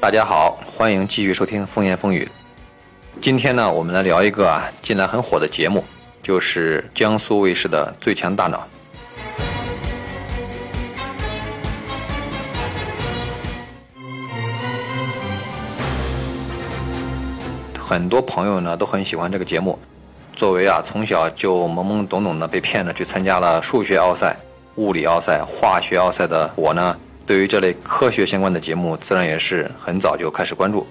大家好，欢迎继续收听《风言风语》。今天呢，我们来聊一个啊，近来很火的节目，就是江苏卫视的《最强大脑》。很多朋友呢都很喜欢这个节目。作为啊从小就懵懵懂懂的被骗着去参加了数学奥赛、物理奥赛、化学奥赛的我呢，对于这类科学相关的节目，自然也是很早就开始关注。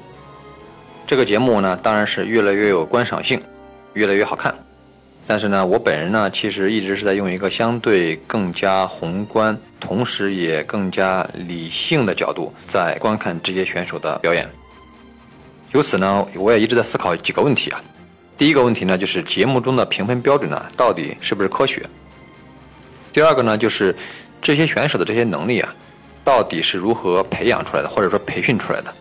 这个节目呢，当然是越来越有观赏性，越来越好看。但是呢，我本人呢，其实一直是在用一个相对更加宏观，同时也更加理性的角度在观看这些选手的表演。由此呢，我也一直在思考几个问题啊。第一个问题呢，就是节目中的评分标准呢，到底是不是科学？第二个呢，就是这些选手的这些能力啊，到底是如何培养出来的，或者说培训出来的？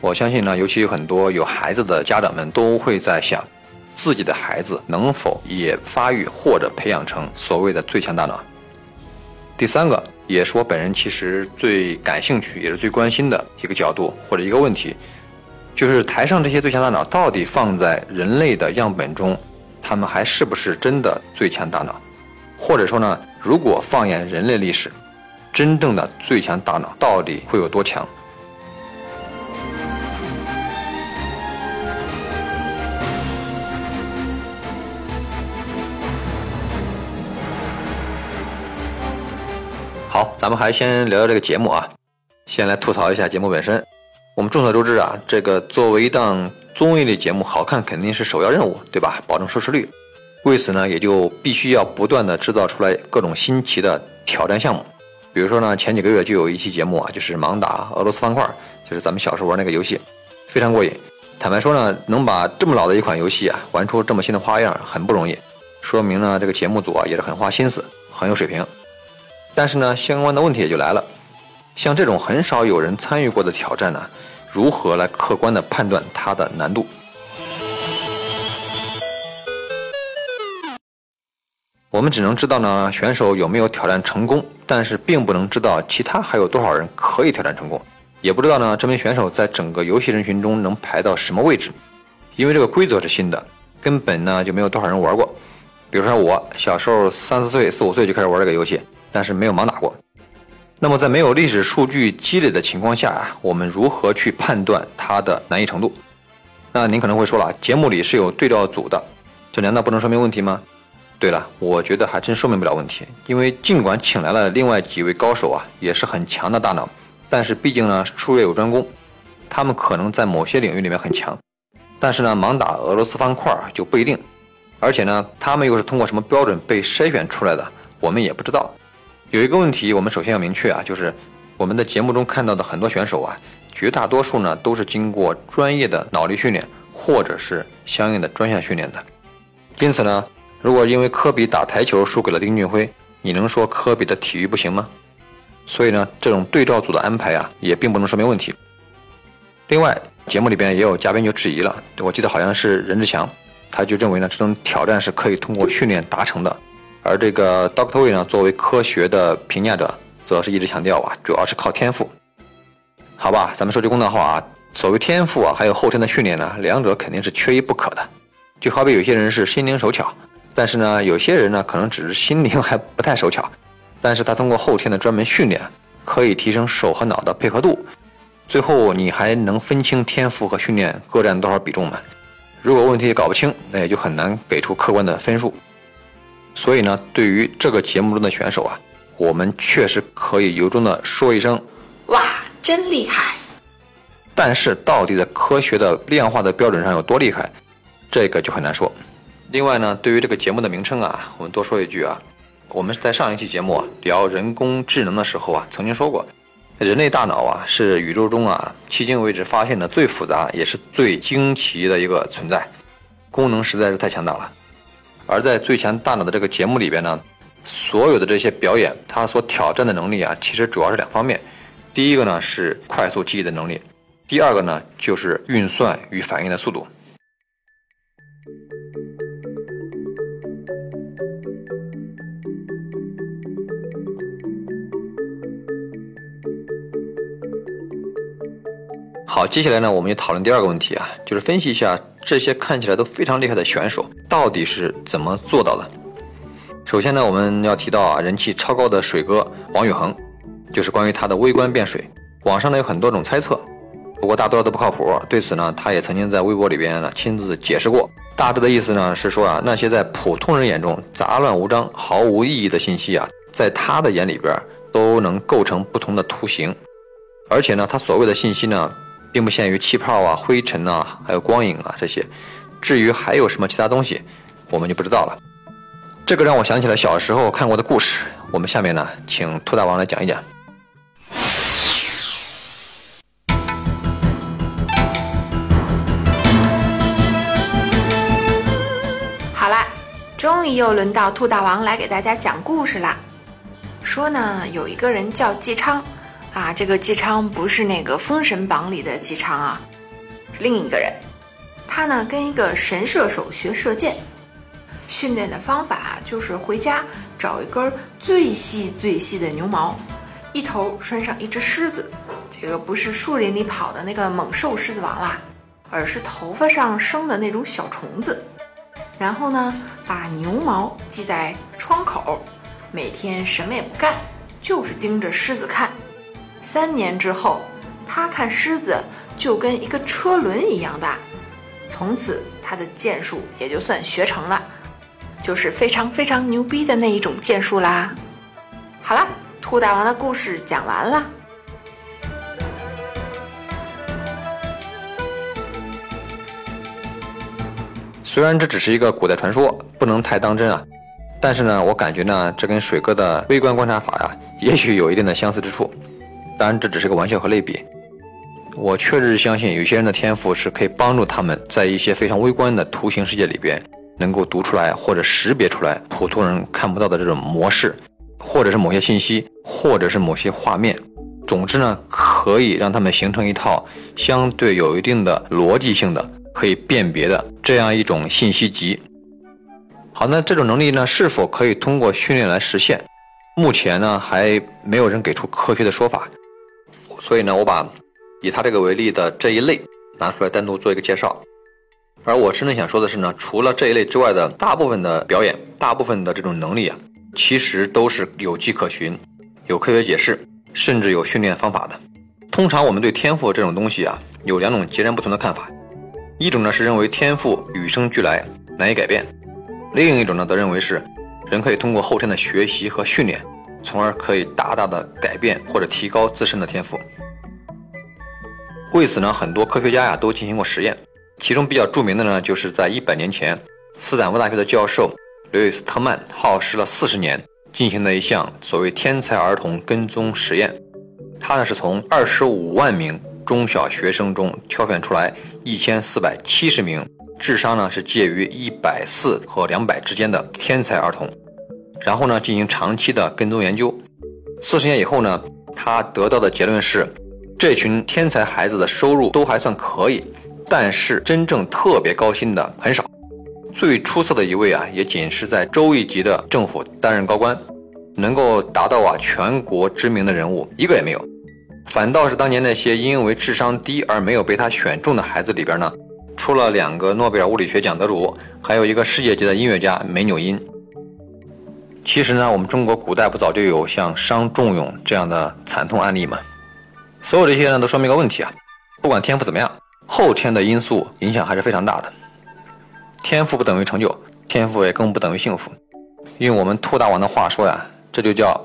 我相信呢，尤其有很多有孩子的家长们都会在想，自己的孩子能否也发育或者培养成所谓的最强大脑。第三个，也是我本人其实最感兴趣，也是最关心的一个角度或者一个问题，就是台上这些最强大脑到底放在人类的样本中，他们还是不是真的最强大脑？或者说呢，如果放眼人类历史，真正的最强大脑到底会有多强？好，咱们还先聊聊这个节目啊。先来吐槽一下节目本身。我们众所周知啊，这个作为一档综艺类节目，好看肯定是首要任务，对吧？保证收视率。为此呢，也就必须要不断的制造出来各种新奇的挑战项目。比如说呢，前几个月就有一期节目啊，就是盲打俄罗斯方块，就是咱们小时候玩那个游戏，非常过瘾。坦白说呢，能把这么老的一款游戏啊，玩出这么新的花样，很不容易，说明呢，这个节目组啊也是很花心思，很有水平。但是呢，相关的问题也就来了，像这种很少有人参与过的挑战呢，如何来客观的判断它的难度？我们只能知道呢，选手有没有挑战成功，但是并不能知道其他还有多少人可以挑战成功，也不知道呢，这名选手在整个游戏人群中能排到什么位置，因为这个规则是新的，根本呢就没有多少人玩过。比如说我小时候三四岁、四五岁就开始玩这个游戏。但是没有盲打过，那么在没有历史数据积累的情况下啊，我们如何去判断它的难易程度？那您可能会说了，节目里是有对照组的，这难道不能说明问题吗？对了，我觉得还真说明不了问题，因为尽管请来了另外几位高手啊，也是很强的大脑，但是毕竟呢术业有专攻，他们可能在某些领域里面很强，但是呢盲打俄罗斯方块就不一定，而且呢他们又是通过什么标准被筛选出来的，我们也不知道。有一个问题，我们首先要明确啊，就是我们的节目中看到的很多选手啊，绝大多数呢都是经过专业的脑力训练，或者是相应的专项训练的。因此呢，如果因为科比打台球输给了丁俊晖，你能说科比的体育不行吗？所以呢，这种对照组的安排啊，也并不能说明问题。另外，节目里边也有嘉宾就质疑了，我记得好像是任志强，他就认为呢，这种挑战是可以通过训练达成的。而这个 Doctor Wei 呢，作为科学的评价者，则是一直强调啊，主要是靠天赋。好吧，咱们说句公道话啊，所谓天赋啊，还有后天的训练呢，两者肯定是缺一不可的。就好比有些人是心灵手巧，但是呢，有些人呢，可能只是心灵还不太手巧，但是他通过后天的专门训练，可以提升手和脑的配合度。最后，你还能分清天赋和训练各占多少比重吗？如果问题搞不清，那也就很难给出客观的分数。所以呢，对于这个节目中的选手啊，我们确实可以由衷的说一声：哇，真厉害！但是，到底在科学的量化的标准上有多厉害，这个就很难说。另外呢，对于这个节目的名称啊，我们多说一句啊，我们在上一期节目啊聊人工智能的时候啊，曾经说过，人类大脑啊是宇宙中啊迄今为止发现的最复杂也是最惊奇的一个存在，功能实在是太强大了。而在《最强大脑》的这个节目里边呢，所有的这些表演，它所挑战的能力啊，其实主要是两方面。第一个呢是快速记忆的能力，第二个呢就是运算与反应的速度。好，接下来呢，我们就讨论第二个问题啊，就是分析一下这些看起来都非常厉害的选手到底是怎么做到的。首先呢，我们要提到啊，人气超高的水哥王宇恒，就是关于他的微观变水，网上呢有很多种猜测，不过大多都不靠谱。对此呢，他也曾经在微博里边呢亲自解释过，大致的意思呢是说啊，那些在普通人眼中杂乱无章、毫无意义的信息啊，在他的眼里边都能构成不同的图形，而且呢，他所谓的信息呢。并不限于气泡啊、灰尘啊，还有光影啊这些。至于还有什么其他东西，我们就不知道了。这个让我想起了小时候看过的故事。我们下面呢，请兔大王来讲一讲。好了，终于又轮到兔大王来给大家讲故事了。说呢，有一个人叫纪昌。啊，这个姬昌不是那个《封神榜》里的姬昌啊，是另一个人。他呢跟一个神射手学射箭，训练的方法就是回家找一根最细最细的牛毛，一头拴上一只狮子。这个不是树林里跑的那个猛兽狮子王啦，而是头发上生的那种小虫子。然后呢，把牛毛系在窗口，每天什么也不干，就是盯着狮子看。三年之后，他看狮子就跟一个车轮一样大，从此他的剑术也就算学成了，就是非常非常牛逼的那一种剑术啦。好了，兔大王的故事讲完了。虽然这只是一个古代传说，不能太当真啊，但是呢，我感觉呢，这跟水哥的微观观察法呀，也许有一定的相似之处。当然，这只是个玩笑和类比。我确实相信，有些人的天赋是可以帮助他们在一些非常微观的图形世界里边，能够读出来或者识别出来普通人看不到的这种模式，或者是某些信息，或者是某些画面。总之呢，可以让他们形成一套相对有一定的逻辑性的、可以辨别的这样一种信息集。好，那这种能力呢，是否可以通过训练来实现？目前呢，还没有人给出科学的说法。所以呢，我把以他这个为例的这一类拿出来单独做一个介绍。而我真正想说的是呢，除了这一类之外的大部分的表演，大部分的这种能力啊，其实都是有迹可循，有科学解释，甚至有训练方法的。通常我们对天赋这种东西啊，有两种截然不同的看法。一种呢是认为天赋与生俱来，难以改变；另一种呢则认为是人可以通过后天的学习和训练。从而可以大大的改变或者提高自身的天赋。为此呢，很多科学家呀都进行过实验，其中比较著名的呢，就是在一百年前，斯坦福大学的教授刘易斯特曼耗时了四十年进行的一项所谓天才儿童跟踪实验。他呢是从二十五万名中小学生中挑选出来一千四百七十名智商呢是介于一百四和两百之间的天才儿童。然后呢，进行长期的跟踪研究。四十年以后呢，他得到的结论是，这群天才孩子的收入都还算可以，但是真正特别高薪的很少。最出色的一位啊，也仅是在州一级的政府担任高官，能够达到啊全国知名的人物一个也没有。反倒是当年那些因为智商低而没有被他选中的孩子里边呢，出了两个诺贝尔物理学奖得主，还有一个世界级的音乐家梅纽因。其实呢，我们中国古代不早就有像商仲永这样的惨痛案例吗？所有这些呢，都说明一个问题啊，不管天赋怎么样，后天的因素影响还是非常大的。天赋不等于成就，天赋也更不等于幸福。用我们兔大王的话说呀，这就叫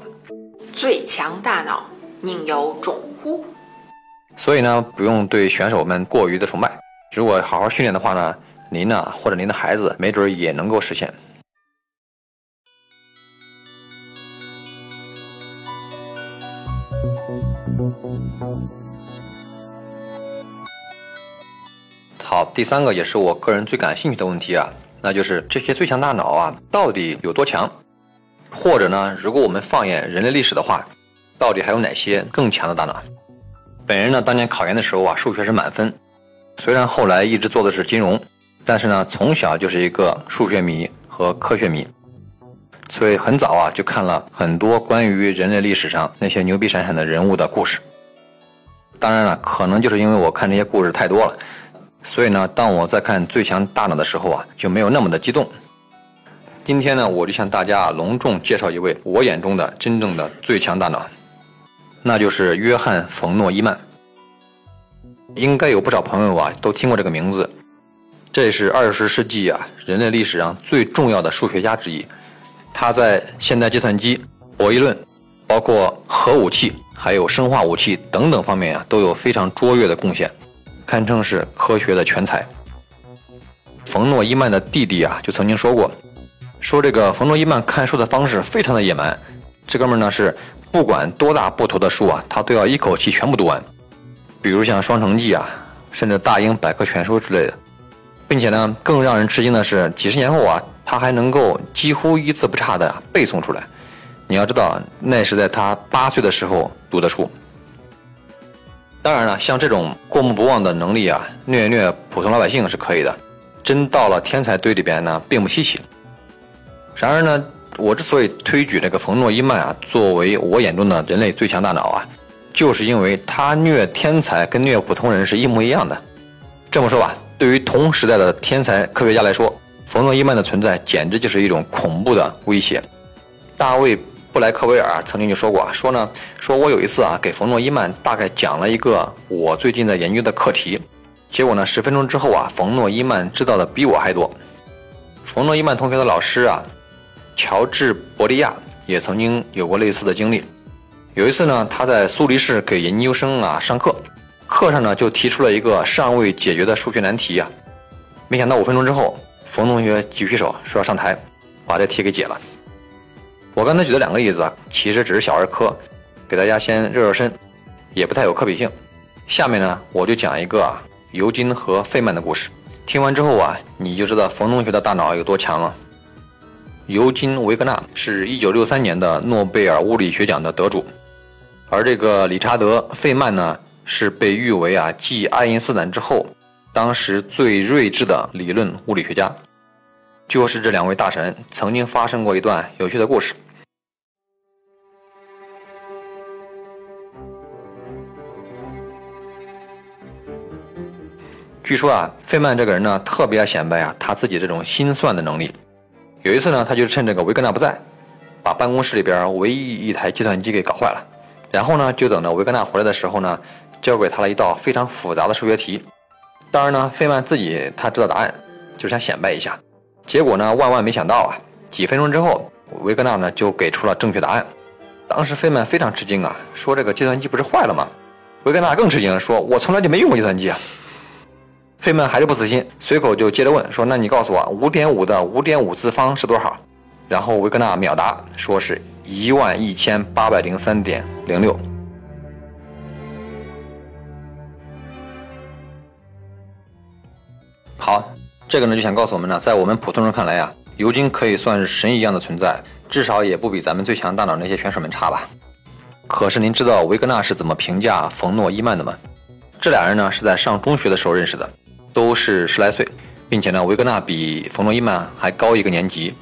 最强大脑宁有种乎？所以呢，不用对选手们过于的崇拜。如果好好训练的话呢，您呢或者您的孩子，没准也能够实现。好，第三个也是我个人最感兴趣的问题啊，那就是这些最强大脑啊，到底有多强？或者呢，如果我们放眼人类历史的话，到底还有哪些更强的大脑？本人呢，当年考研的时候啊，数学是满分，虽然后来一直做的是金融，但是呢，从小就是一个数学迷和科学迷，所以很早啊就看了很多关于人类历史上那些牛逼闪闪的人物的故事。当然了，可能就是因为我看这些故事太多了，所以呢，当我在看《最强大脑》的时候啊，就没有那么的激动。今天呢，我就向大家隆重介绍一位我眼中的真正的最强大脑，那就是约翰·冯诺依曼。应该有不少朋友啊都听过这个名字，这是二十世纪啊人类历史上最重要的数学家之一。他在现代计算机、博弈论，包括核武器。还有生化武器等等方面啊，都有非常卓越的贡献，堪称是科学的全才。冯诺依曼的弟弟啊，就曾经说过，说这个冯诺依曼看书的方式非常的野蛮。这哥们呢是不管多大部头的书啊，他都要一口气全部读完，比如像《双城记》啊，甚至《大英百科全书》之类的，并且呢，更让人吃惊的是，几十年后啊，他还能够几乎一字不差的背诵出来。你要知道，那是在他八岁的时候读的书。当然了，像这种过目不忘的能力啊，虐虐普通老百姓是可以的，真到了天才堆里边呢，并不稀奇。然而呢，我之所以推举这个冯诺依曼啊，作为我眼中的人类最强大脑啊，就是因为他虐天才跟虐普通人是一模一样的。这么说吧，对于同时代的天才科学家来说，冯诺依曼的存在简直就是一种恐怖的威胁。大卫。布莱克维尔曾经就说过啊，说呢，说我有一次啊，给冯诺依曼大概讲了一个我最近在研究的课题，结果呢，十分钟之后啊，冯诺依曼知道的比我还多。冯诺依曼同学的老师啊，乔治伯利亚也曾经有过类似的经历。有一次呢，他在苏黎世给研究生啊上课，课上呢就提出了一个尚未解决的数学难题啊，没想到五分钟之后，冯同学举起手说要上台，把这题给解了。我刚才举的两个例子啊，其实只是小儿科，给大家先热热身，也不太有可比性。下面呢，我就讲一个啊，尤金和费曼的故事。听完之后啊，你就知道冯同学的大脑有多强了。尤金·维格纳是一九六三年的诺贝尔物理学奖的得主，而这个理查德·费曼呢，是被誉为啊，继爱因斯坦之后，当时最睿智的理论物理学家。就是这两位大神曾经发生过一段有趣的故事。据说啊，费曼这个人呢，特别显摆啊他自己这种心算的能力。有一次呢，他就趁这个维格纳不在，把办公室里边唯一一台计算机给搞坏了。然后呢，就等着维格纳回来的时候呢，交给他了一道非常复杂的数学题。当然呢，费曼自己他知道答案，就是想显摆一下。结果呢，万万没想到啊，几分钟之后，维格纳呢就给出了正确答案。当时费曼非常吃惊啊，说这个计算机不是坏了吗？维格纳更吃惊，说我从来就没用过计算机啊。费曼还是不死心，随口就接着问说：“那你告诉我，五点五的五点五次方是多少？”然后维格纳秒答，说是一万一千八百零三点零六。好，这个呢就想告诉我们呢，在我们普通人看来啊，尤金可以算是神一样的存在，至少也不比咱们最强大脑那些选手们差吧。可是您知道维格纳是怎么评价冯诺依曼的吗？这俩人呢是在上中学的时候认识的。都是十来岁，并且呢，维格纳比冯诺依曼还高一个年级。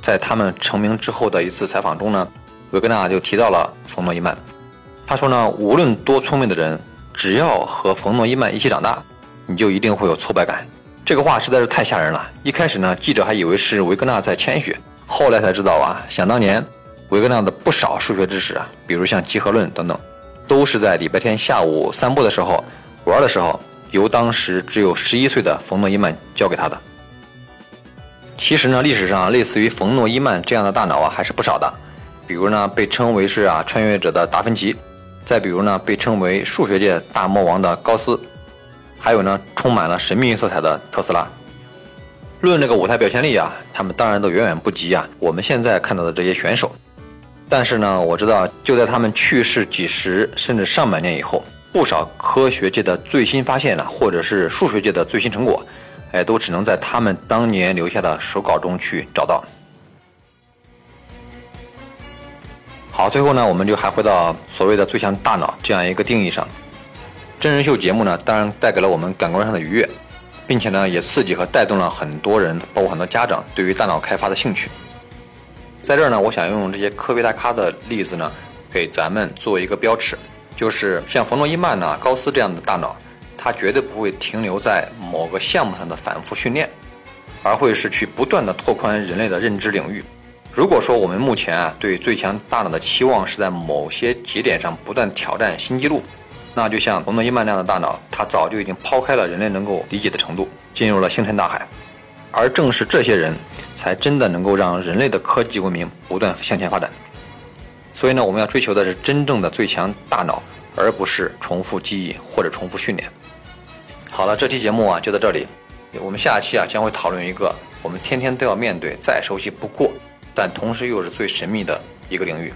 在他们成名之后的一次采访中呢，维格纳就提到了冯诺依曼。他说呢，无论多聪明的人，只要和冯诺依曼一起长大，你就一定会有挫败感。这个话实在是太吓人了。一开始呢，记者还以为是维格纳在谦虚，后来才知道啊，想当年维格纳的不少数学知识啊，比如像集合论等等，都是在礼拜天下午散步的时候玩的时候。由当时只有十一岁的冯诺依曼教给他的。其实呢，历史上类似于冯诺依曼这样的大脑啊，还是不少的。比如呢，被称为是啊穿越者的达芬奇；再比如呢，被称为数学界大魔王的高斯；还有呢，充满了神秘色彩的特斯拉。论这个舞台表现力啊，他们当然都远远不及啊我们现在看到的这些选手。但是呢，我知道就在他们去世几十甚至上百年以后。不少科学界的最新发现呢，或者是数学界的最新成果，哎，都只能在他们当年留下的手稿中去找到。好，最后呢，我们就还回到所谓的最强大脑这样一个定义上。真人秀节目呢，当然带给了我们感官上的愉悦，并且呢，也刺激和带动了很多人，包括很多家长对于大脑开发的兴趣。在这儿呢，我想用这些科学大咖的例子呢，给咱们做一个标尺。就是像冯诺依曼呐、高斯这样的大脑，它绝对不会停留在某个项目上的反复训练，而会是去不断的拓宽人类的认知领域。如果说我们目前啊对最强大脑的期望是在某些节点上不断挑战新纪录，那就像冯诺依曼那样的大脑，它早就已经抛开了人类能够理解的程度，进入了星辰大海。而正是这些人才真的能够让人类的科技文明不断向前发展。所以呢，我们要追求的是真正的最强大脑，而不是重复记忆或者重复训练。好了，这期节目啊就到这里，我们下期啊将会讨论一个我们天天都要面对、再熟悉不过，但同时又是最神秘的一个领域。